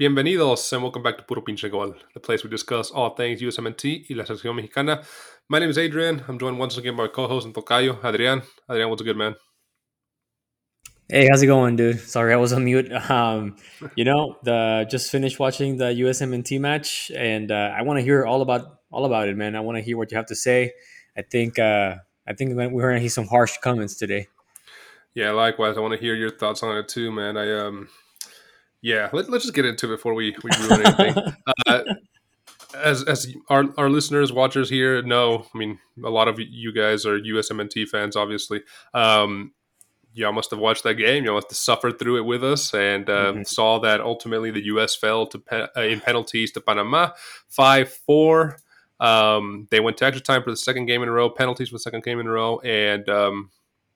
Bienvenidos and welcome back to Puro Pinche Gol, the place we discuss all things USMNT y la selección mexicana. My name is Adrian. I'm joined once again by my co-host and tocayo, Adrian. Adrian, what's good, man? Hey, how's it going, dude? Sorry, I was on mute. Um, you know, the just finished watching the USMNT match, and uh, I want to hear all about all about it, man. I want to hear what you have to say. I think uh, I think we're gonna hear some harsh comments today. Yeah, likewise. I want to hear your thoughts on it too, man. I um, yeah, let, us just get into it before we, we ruin anything. uh, as as our, our listeners, watchers here know, I mean, a lot of you guys are USMNT fans, obviously. Um, y'all must have watched that game. Y'all must have suffered through it with us and uh, mm-hmm. saw that ultimately the U.S. fell to pe- uh, in penalties to Panama, five four. Um, they went to extra time for the second game in a row, penalties for the second game in a row, and um,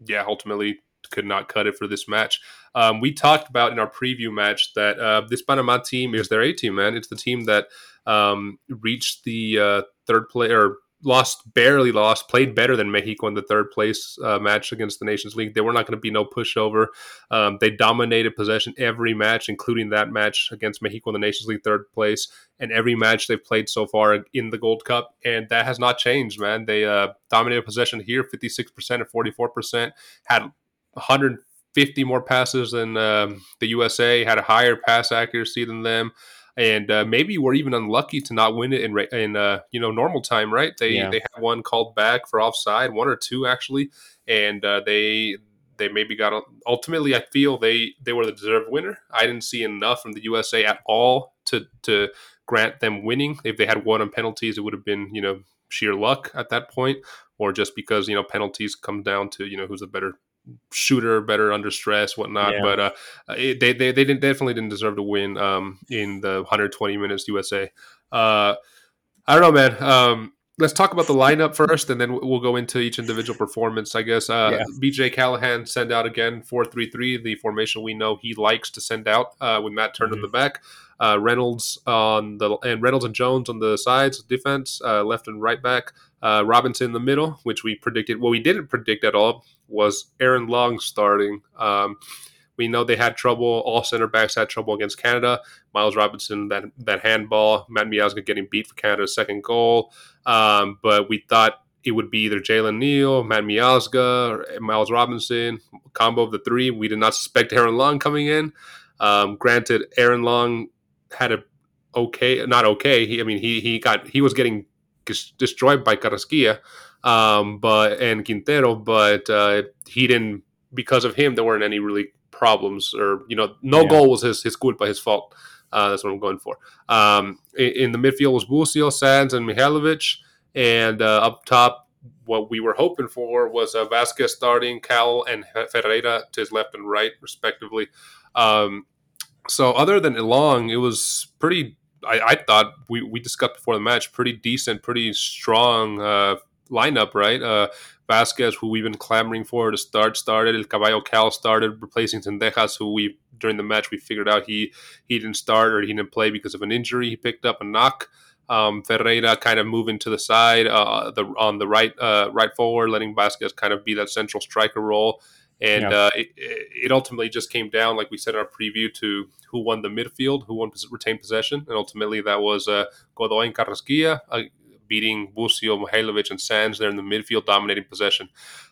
yeah, ultimately could not cut it for this match. Um, we talked about in our preview match that uh, this Panama team is their A team, man. It's the team that um, reached the uh, third play or lost, barely lost, played better than Mexico in the third place uh, match against the Nations League. They were not going to be no pushover. Um, they dominated possession every match, including that match against Mexico in the Nations League third place, and every match they've played so far in the Gold Cup. And that has not changed, man. They uh, dominated possession here, 56% and 44%, had 150 more passes than um, the USA, had a higher pass accuracy than them and uh, maybe we're even unlucky to not win it in in uh, you know normal time, right? They yeah. they had one called back for offside, one or two actually, and uh, they they maybe got ultimately. I feel they they were the deserved winner. I didn't see enough from the USA at all to to grant them winning. If they had won on penalties, it would have been you know sheer luck at that point, or just because you know penalties come down to you know who's a better shooter, better under stress, whatnot. Yeah. But uh, it, they, they they didn't definitely didn't deserve to win um, in the 120 minutes USA. Uh, I don't know, man. Um, let's talk about the lineup first, and then we'll go into each individual performance. I guess uh, yeah. BJ Callaghan send out again four three three, the formation we know he likes to send out uh, with Matt Turner mm-hmm. in the back. Uh, Reynolds on the and Reynolds and Jones on the sides defense, uh, left and right back. Uh, Robinson in the middle, which we predicted. What we didn't predict at all was Aaron Long starting. Um, we know they had trouble. All center backs had trouble against Canada. Miles Robinson, that that handball, Matt Miazga getting beat for Canada's second goal. Um, but we thought it would be either Jalen Neal, Matt Miazga, Miles Robinson, combo of the three. We did not suspect Aaron Long coming in. Um, granted, Aaron Long had a okay, not okay. He, I mean, he he got he was getting destroyed by Carrasquilla, um, but and Quintero, but uh, he didn't because of him. There weren't any really problems, or you know, no yeah. goal was his his culpa, his fault. Uh, that's what I'm going for. Um, in, in, the midfield was Busio, Sands, and Mihailovic, and uh, up top, what we were hoping for was uh, Vazquez starting, Cowell and Ferreira to his left and right, respectively. Um, so, other than Long, it was pretty I, I, thought we, we discussed before the match pretty decent, pretty strong uh, lineup, right? Uh, Vazquez, who we've been clamoring for to start, started. El Caballo Cowell started, replacing Zendejas, who we during the match we figured out he he didn't start or he didn't play because of an injury. He picked up a knock. Um, Ferreira kind of moving to the side, uh, the on the right uh, right forward, letting Vazquez kind of be that central striker role. And yeah. uh, it, it, ultimately just came down, like we said in our preview, to who won the midfield, who won retained possession, and ultimately that was uh, Godoy and Carrasquilla uh, beating Busio, Mihailovic, and Sands there in the midfield, dominating possession.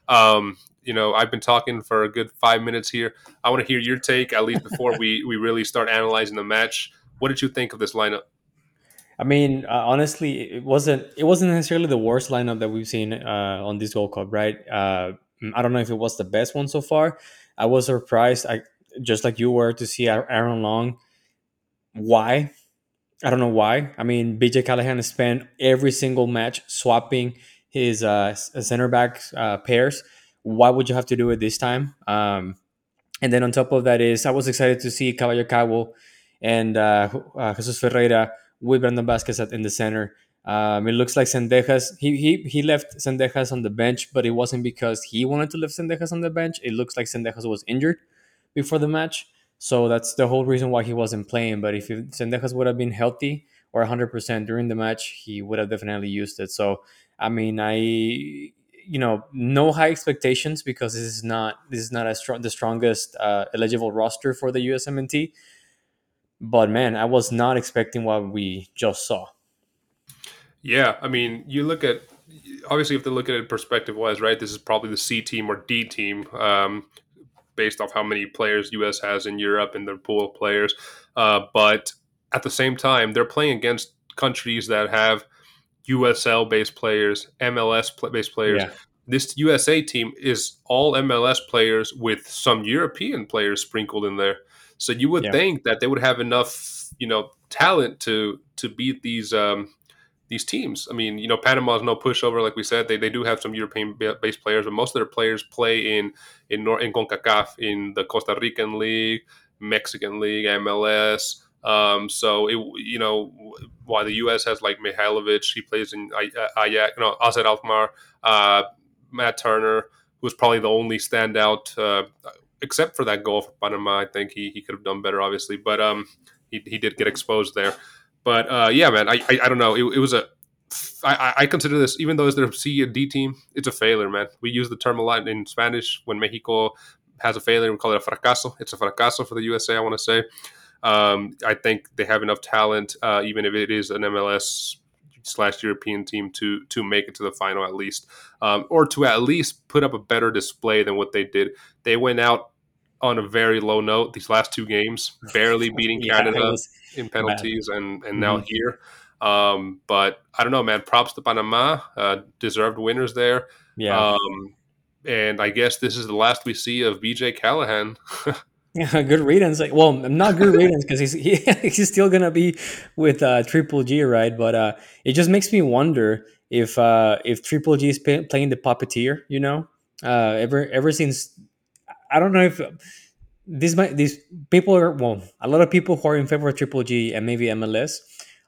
Um, you know, I've been talking for a good five minutes here. I want to hear your take, at least before we, we really start analyzing the match. What did you think of this lineup? I mean, uh, honestly, it wasn't it wasn't necessarily the worst lineup that we've seen uh, on this Gold Cup, right? Uh, I don't know if it was the best one so far. I was surprised, I just like you were, to see Aaron Long. Why? I don't know why. I mean, BJ Callaghan spent every single match swapping his uh, center back uh, pairs. Why would you have to do it this time? Um, and then on top of that is, I was excited to see Caballo Cowell and uh, uh Jesus Ferreira with Brandon Vazquez in the center. Um, it looks like Zendejas. He, he he left Zendejas on the bench, but it wasn't because he wanted to leave Zendejas on the bench. It looks like Zendejas was injured before the match, so that's the whole reason why he wasn't playing. But if Zendejas would have been healthy or 100% during the match, he would have definitely used it. So I mean, I you know no high expectations because this is not this is not a strong the strongest uh, eligible roster for the USMNT but man, I was not expecting what we just saw. Yeah, I mean, you look at obviously you have to look at it perspective wise, right? This is probably the C team or D team, um, based off how many players US has in Europe and their pool of players. Uh, but at the same time, they're playing against countries that have USL based players, MLS based players. Yeah. This USA team is all MLS players with some European players sprinkled in there. So you would yeah. think that they would have enough, you know, talent to to beat these um, these teams. I mean, you know, Panama is no pushover, like we said. They, they do have some European based players, but most of their players play in in Nor- in Concacaf, in the Costa Rican League, Mexican League, MLS. Um, so it, you know, why the U.S. has like Mihailovic, he plays in Ajax, no, AZ Alkmaar, uh, Matt Turner, who's probably the only standout, uh, except for that goal for Panama. I think he, he could have done better, obviously, but um, he, he did get exposed there. But uh, yeah, man, I, I, I don't know. It, it was a I, I consider this, even though it's their C and D team, it's a failure, man. We use the term a lot in Spanish when Mexico has a failure. We call it a fracaso. It's a fracaso for the USA, I want to say. Um, I think they have enough talent, uh, even if it is an MLS slash European team, to to make it to the final at least, um, or to at least put up a better display than what they did. They went out on a very low note these last two games, barely beating Canada in penalties, and and now mm-hmm. here. Um, but I don't know, man. Props to Panama, uh, deserved winners there. Yeah. Um, and I guess this is the last we see of BJ Callaghan. yeah, good riddance. Like, well, not good readings because he's he, he's still gonna be with uh, Triple G, right? But uh, it just makes me wonder if uh, if Triple G is pay, playing the puppeteer. You know, uh, ever ever since I don't know if these might these people are well, a lot of people who are in favor of Triple G and maybe MLS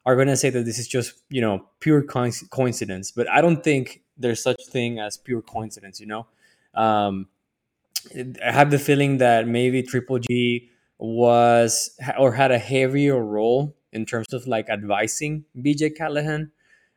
are going to say that this is just you know pure coincidence, but I don't think there's such thing as pure coincidence. You know, um, I have the feeling that maybe Triple G was or had a heavier role in terms of like advising BJ Callaghan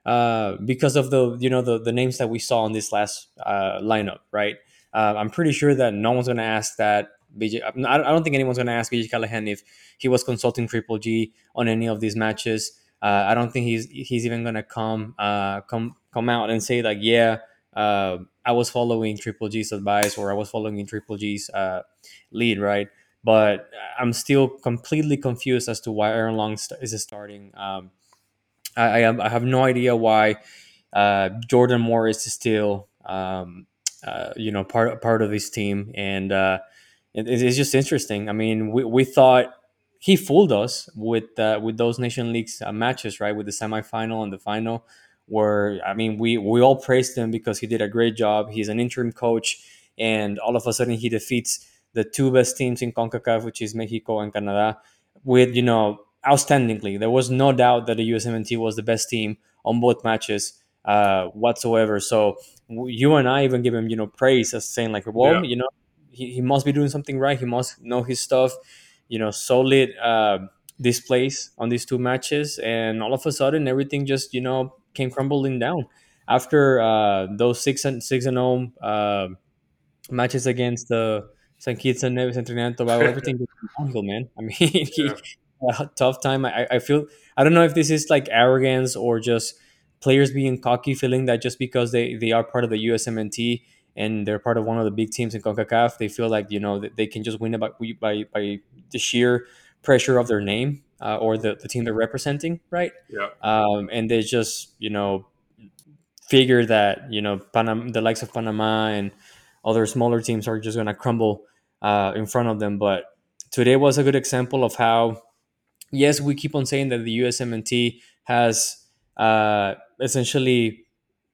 uh, because of the you know the the names that we saw in this last uh, lineup, right? Uh, I'm pretty sure that no one's going to ask that BJ. I don't think anyone's going to ask BJ Callaghan if he was consulting Triple G on any of these matches. Uh, I don't think he's he's even going to come uh, come come out and say like, yeah, uh, I was following Triple G's advice or I was following Triple G's uh, lead, right? But I'm still completely confused as to why Aaron Long is starting. Um, I, I, have no idea why uh, Jordan Morris is still um, uh, you know part part of this team, and it, it's just interesting. I mean, we, we thought he fooled us with uh, with those Nation Leagues uh, matches, right? With the semifinal and the final, where I mean, we we all praised him because he did a great job. He's an interim coach, and all of a sudden he defeats the two best teams in Concacaf, which is Mexico and Canada, with you know outstandingly. There was no doubt that the USMNT was the best team on both matches uh, whatsoever. So you and I even give him, you know, praise as saying like, well, yeah. you know, he, he must be doing something right. He must know his stuff. You know, solid uh, displays on these two matches, and all of a sudden, everything just you know came crumbling down after uh, those six and six and zero oh, uh, matches against the St. Kitts and Nevis and Trinidad and Tobago. Everything was downhill, man. I mean, he, a tough time. I, I feel I don't know if this is like arrogance or just players being cocky, feeling that just because they, they are part of the USMNT and they're part of one of the big teams in CONCACAF, they feel like, you know, they can just win it by, by, by the sheer pressure of their name uh, or the, the team they're representing, right? Yeah. Um, and they just, you know, figure that, you know, Panam- the likes of Panama and other smaller teams are just going to crumble uh, in front of them. But today was a good example of how, yes, we keep on saying that the USMNT has uh, essentially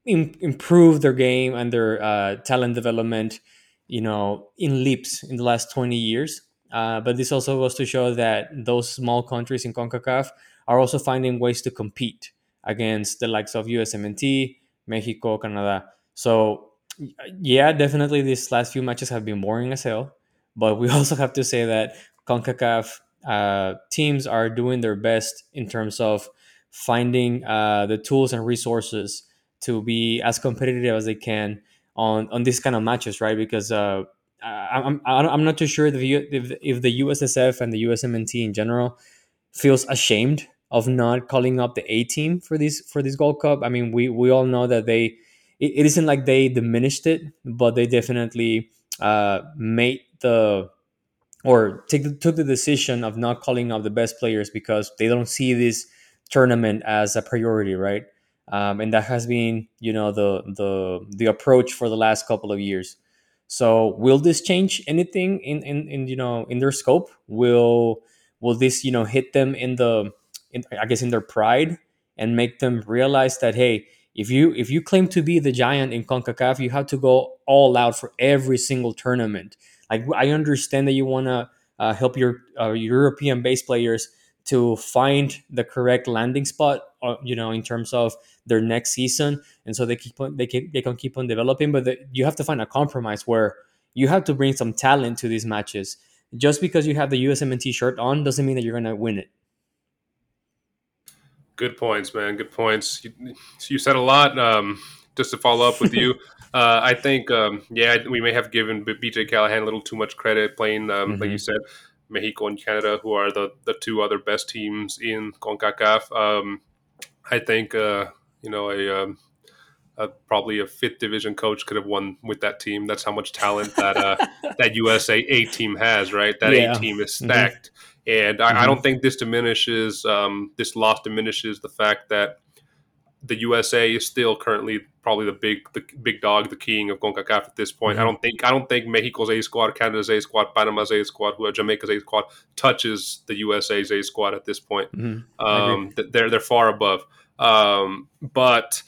Im- improve their game and their uh, talent development, you know, in leaps in the last 20 years. Uh, but this also goes to show that those small countries in CONCACAF are also finding ways to compete against the likes of USMNT, Mexico, Canada. So, yeah, definitely these last few matches have been boring as hell. But we also have to say that CONCACAF uh, teams are doing their best in terms of finding uh, the tools and resources to be as competitive as they can on on these kind of matches, right? Because uh, I'm I'm not too sure if, if if the USSF and the USMNT in general feels ashamed of not calling up the A team for this for this Gold Cup. I mean, we we all know that they it, it isn't like they diminished it, but they definitely uh, made the or the, took the decision of not calling up the best players because they don't see this tournament as a priority, right? Um, and that has been, you know, the the the approach for the last couple of years. So, will this change anything in in, in you know in their scope? Will will this you know hit them in the in, I guess in their pride and make them realize that hey, if you if you claim to be the giant in CONCACAF, you have to go all out for every single tournament. Like I understand that you want to uh, help your uh, European base players to find the correct landing spot, uh, you know, in terms of their next season, and so they keep on, they can they can keep on developing. But the, you have to find a compromise where you have to bring some talent to these matches. Just because you have the USMNT shirt on doesn't mean that you're going to win it. Good points, man. Good points. You, you said a lot. Um, just to follow up with you, uh, I think, um, yeah, we may have given BJ Callaghan a little too much credit playing, um, mm-hmm. like you said, Mexico and Canada, who are the, the two other best teams in CONCACAF. Um, I think, uh, you know, a, um, a, probably a fifth division coach could have won with that team. That's how much talent that uh, that USA A team has, right? That yeah. A team is mm-hmm. stacked. Mm-hmm and I, mm-hmm. I, don't think this diminishes um, this loss diminishes the fact that the USA is still currently probably the big the big dog, the king of CONCACAF at this point. Mm-hmm. I don't think I don't think Mexico's A squad, Canada's A squad, Panama's A squad, who Jamaica's A squad touches the USA's A squad at this point. Mm-hmm. Um, they're they're far above. Um, but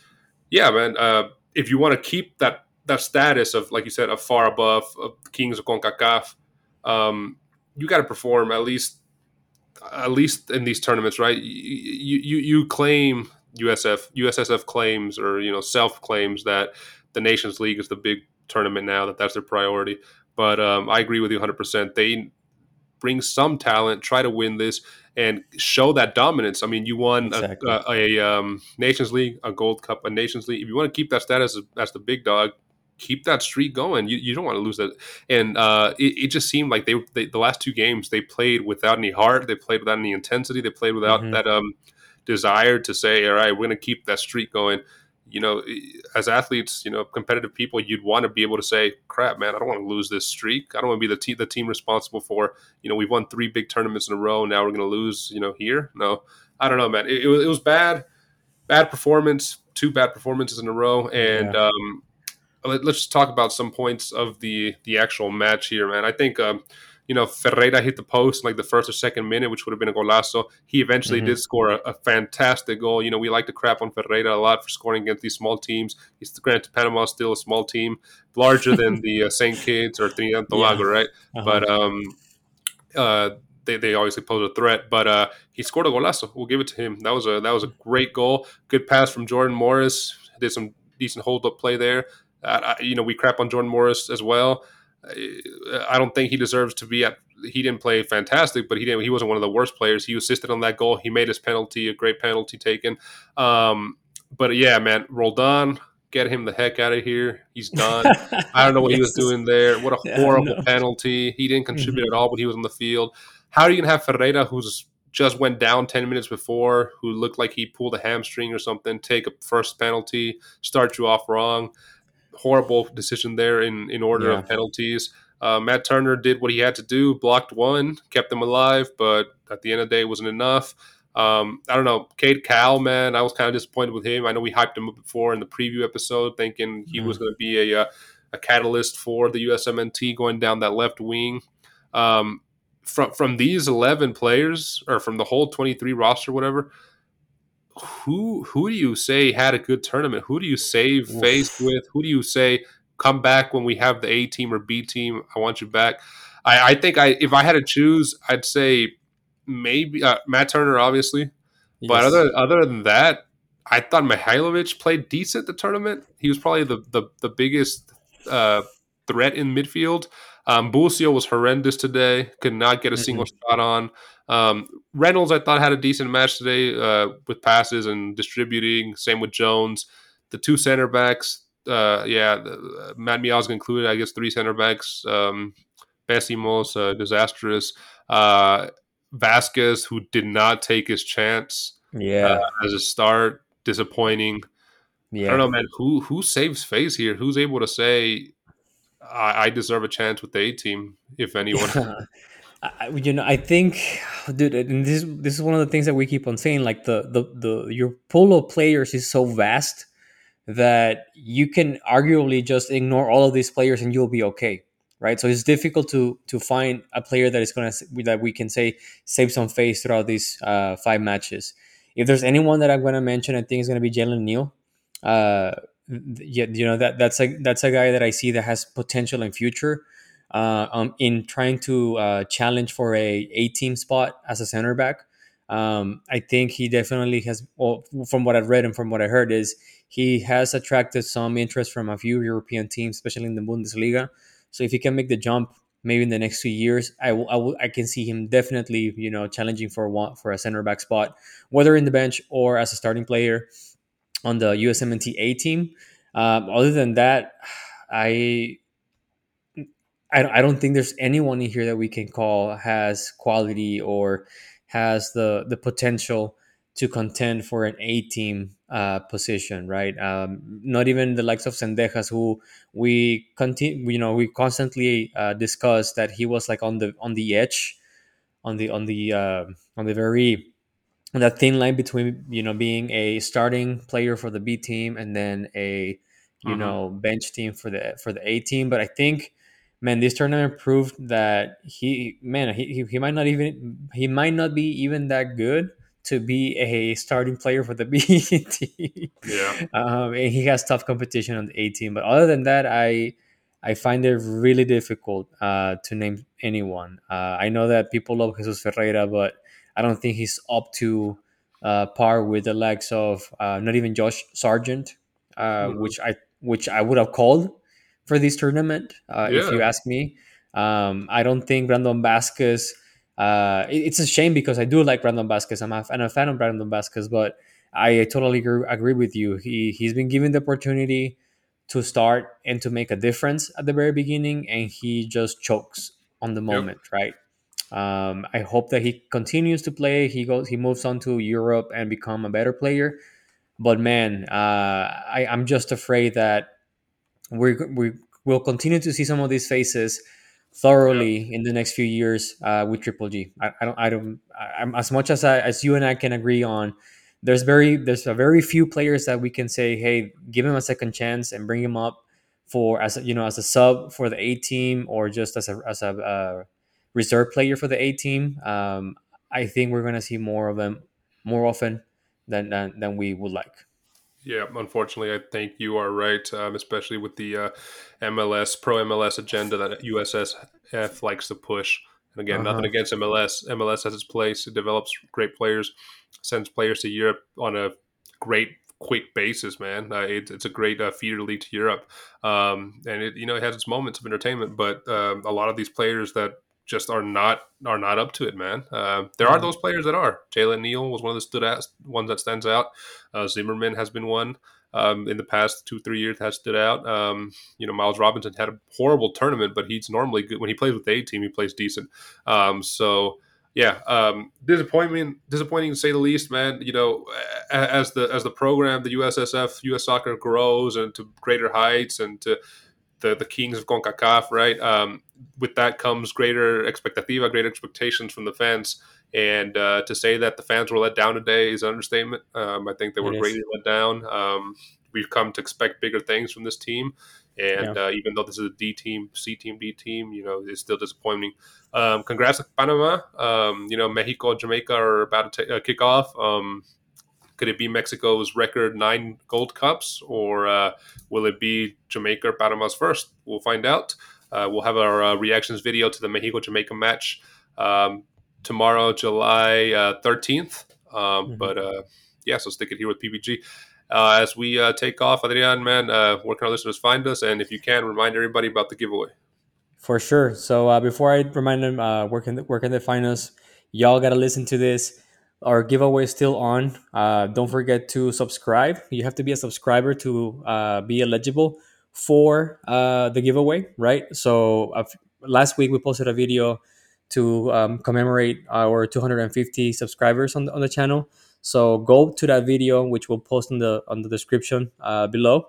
yeah, man, uh, if you want to keep that that status of like you said, of far above of kings of CONCACAF, um, you got to perform at least at least in these tournaments, right? You you you claim USF USSF claims or you know self claims that the Nations League is the big tournament now that that's their priority. But um, I agree with you 100. percent They bring some talent, try to win this, and show that dominance. I mean, you won exactly. a, a, a um, Nations League, a Gold Cup, a Nations League. If you want to keep that status as, as the big dog, keep that streak going. You, you don't want to lose that. And uh, it, it, just seemed like they, they, the last two games they played without any heart. They played without any intensity. They played without mm-hmm. that um, desire to say, all right, we're going to keep that streak going. You know, as athletes, you know, competitive people, you'd want to be able to say, "Crap, man, I don't want to lose this streak. I don't want to be the team, the team responsible for, you know, we've won three big tournaments in a row. Now we're going to lose, you know, here. No, I don't know, man. It, it, was, it was bad, bad performance, two bad performances in a row, and yeah. um, let, us just talk about some points of the the actual match here, man. I think um, you know Ferreira hit the post in like the first or second minute, which would have been a golazo. He eventually mm-hmm. did score a, a, fantastic goal. You know, we like to crap on Ferreira a lot for scoring against these small teams. He's granted Panama is still a small team, larger than the uh, Saint Kitts or Trinidad and Tobago, yeah. right? Uh-huh. But um, uh, they, they obviously pose a threat, but uh, he scored a golazo. We'll give it to him. That was a that was a great goal. Good pass from Jordan Morris. Did some decent hold up play there. I, you know, we crap on Jordan Morris as well. I don't think he deserves to be at. He didn't play fantastic, but he didn't. He wasn't one of the worst players. He assisted on that goal. He made his penalty, a great penalty taken. Um, but yeah, man, Roldan, get him the heck out of here. He's done. I don't know what yes. he was doing there. What a yeah, horrible penalty. He didn't contribute mm-hmm. at all, but he was on the field. How are you have Ferreira, who's just went down 10 minutes before, who looked like he pulled a hamstring or something, take a first penalty, start you off wrong? Horrible decision there in in order yeah. of penalties. Uh, Matt Turner did what he had to do, blocked one, kept them alive, but at the end of the day, it wasn't enough. Um, I don't know, Cade Cowell, man, I was kind of disappointed with him. I know we hyped him up before in the preview episode, thinking he mm was going to be a, uh, a catalyst for the USMNT going down that left wing. Um, from from these eleven players, or from the whole twenty three roster, whatever, who who do you say had a good tournament? Who do you say faced with? Who do you say come back when we have the A team or B team? I want you back. I, I think I if I had to choose, I'd say maybe uh, Matt Turner, obviously. Yes. But other other than that, I thought Mihailovic played decent the tournament. He was probably the the, the biggest uh, threat in midfield. Um, Busio was horrendous today. Could not get a single mm-hmm. shot on. Um, Reynolds, I thought, had a decent match today uh, with passes and distributing. Same with Jones. The two center backs, uh, yeah, uh, Matt Miazga included, I guess, three center backs. Um, Pessimos, uh, disastrous. Uh, Vazquez, who did not take his chance Yeah, uh, as a start, disappointing. I don't know, man. Who who saves face here? Who's able to say I, I deserve a chance with the A team, if anyone? I, you know, I think, dude, and this this is one of the things that we keep on saying. Like the the the your pool of players is so vast that you can arguably just ignore all of these players and you'll be okay, right? So it's difficult to to find a player that is gonna that we can say save some face throughout these uh, five matches. If there's anyone that I'm gonna mention, I think it's gonna be Jalen Neal. Uh, yeah, you know that that's a that's a guy that I see that has potential in future uh, um, in trying to uh, challenge for a A team spot as a center back. Um, I think he definitely has. Well, from what I've read and from what I heard, is he has attracted some interest from a few European teams, especially in the Bundesliga. So if he can make the jump, maybe in the next few years, I can see him definitely, you know, challenging for one for a center back spot, whether in the bench or as a starting player on the USMNT A team. Um, other than that, I I, I don't think there's anyone in here that we can call has quality or has the the potential to contend for an A team uh, position, right? Um, not even the likes of Zendejas, who we continue, you know, we constantly uh, discuss that he was like on the on the edge, on the on the uh, on the very on that thin line between you know being a starting player for the B team and then a you hmm know bench team for the for the A team. But I think, man, this tournament proved that he man he, he, he might not even he might not be even that good to be a starting player for the B team. Yeah, um, and he has tough competition on the A team. But other than that, I I find it really difficult uh, to name anyone. Uh, I know that people love Jesus Ferreira, but I don't think he's up to uh, par with the likes of uh, not even Josh Sargent, uh, hmm which I which I would have called for this tournament uh, if you ask me. Um, I don't think Brandon Vazquez. Uh, it- it's a shame because I do like Brandon Vazquez. I'm a, I'm a fan of Brandon Vazquez, but I totally agree, agree with you. He he's been given the opportunity to start and to make a difference at the very beginning, and he just chokes on the yep, moment, right? Um, I hope that he continues to play. He goes, he moves on to Europe and become a better player. But man, uh, I, I'm just afraid that we we will continue to see some of these faces thoroughly in the next few years uh, with Triple G. I, I don't I don't I'm as much as I, as you and I can agree on. There's very there's a very few players that we can say, hey, give him a second chance and bring him up for as a, you know as a sub for the A team or just as a as a uh, reserve player for the A team. Um, I think we're gonna see more of them more often than than, than we would like. Yeah. Unfortunately, I think you are right, um, especially with the uh, MLS pro MLS agenda that USSF likes to push. And again, Uh nothing against MLS. MLS has its place. It develops great players, sends players to Europe on a great quick basis, man. Uh, it, it's a great uh, feeder league to Europe, um, and it you know it has its moments of entertainment. But um, a lot of these players that just are not are not up to it, man. Uh, there are those players that are. Jalen Neal was one of the stood out ones that stands out. Uh, Zimmerman has been one um, in the past two three years has stood out. Um, you know, Miles Robinson had a horrible tournament, but he's normally good when he plays with the A team. He plays decent. Um, so yeah, um, disappointment, disappointing to say the least, man. You know, as the as the program, the USSF, US Soccer grows and to greater heights and to the the kings of Concacaf, right? Um, with that comes greater expectativa, greater expectations from the fans. And uh, to say that the fans were let down today is an understatement. Um, I think they were greatly let down. Um, we've come to expect bigger things from this team. Yeah. And uh, even though this is a D team, C team, D team, you know, it's still disappointing. Um, congrats to Panama. Um, you know, Mexico, Jamaica are about to uh, kick off. Um, could it be Mexico's record nine gold cups, or uh, will it be Jamaica or Panama's first? We'll find out. Uh, we'll have our uh, reactions video to the Mexico Jamaica match um, tomorrow, July uh, thirteenth. um, Mhm. but uh, yeah, so stick it here with PPG. Uh, as we uh, take off, Adrian, man, uh, where can our listeners find us? And if you can, remind everybody about the giveaway. For sure. So uh, before I remind them uh, where can where can they find us, y'all gotta listen to this. Our giveaway is still on. Uh, don't forget to subscribe. You have to be a subscriber to uh, be eligible for uh, the giveaway, right? So last week we posted a video to um, commemorate our 250 subscribers on the, on the channel. So go to that video, which we'll post in the on the description uh, below.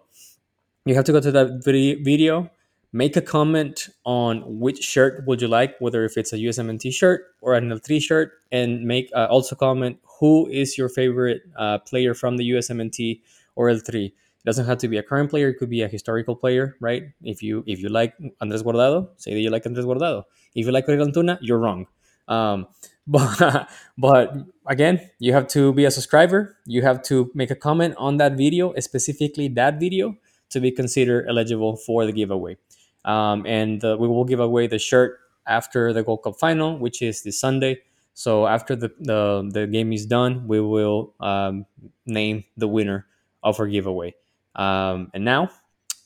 You have to go to that video, make a comment on which shirt would you like, whether if it's a USMNT shirt or an El Tri shirt, and make uh, also comment who is your favorite uh, player from the USMNT or El Tri doesn't have to be a current player; it could be a historical player, right? If you if you like Andres Guardado, say that you like Andres Guardado. If you like Uriel Antuna, you're wrong. Um, but but again, you have to be a subscriber. You have to make a comment on that video, specifically that video, to be considered eligible for the giveaway. Um, and uh, we will give away the shirt after the Gold Cup final, which is this Sunday. So after the, the, the game is done, we will um, name the winner of our giveaway. Um, and now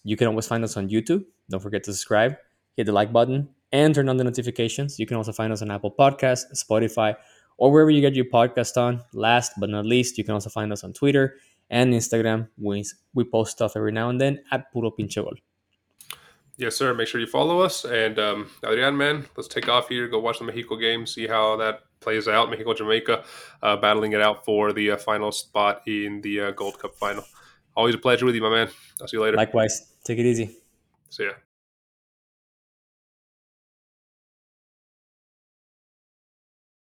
you can always find us on YouTube. Don't forget to subscribe, hit the like button, and turn on the notifications. You can also find us on Apple Podcasts, Spotify, or wherever you get your podcast on. Last but not least, you can also find us on Twitter and Instagram. We, we post stuff every now and then at Puro Pinche Gol. Yes, sir. Make sure you follow us. And um, Adrian, man, let's take off here. Go watch the Mexico game, see how that plays out. Mexico, Jamaica, uh, battling it out for the uh, final spot in the uh, Gold Cup final. Always a pleasure with you, my man. I'll see you later. Likewise. Take it easy. See ya.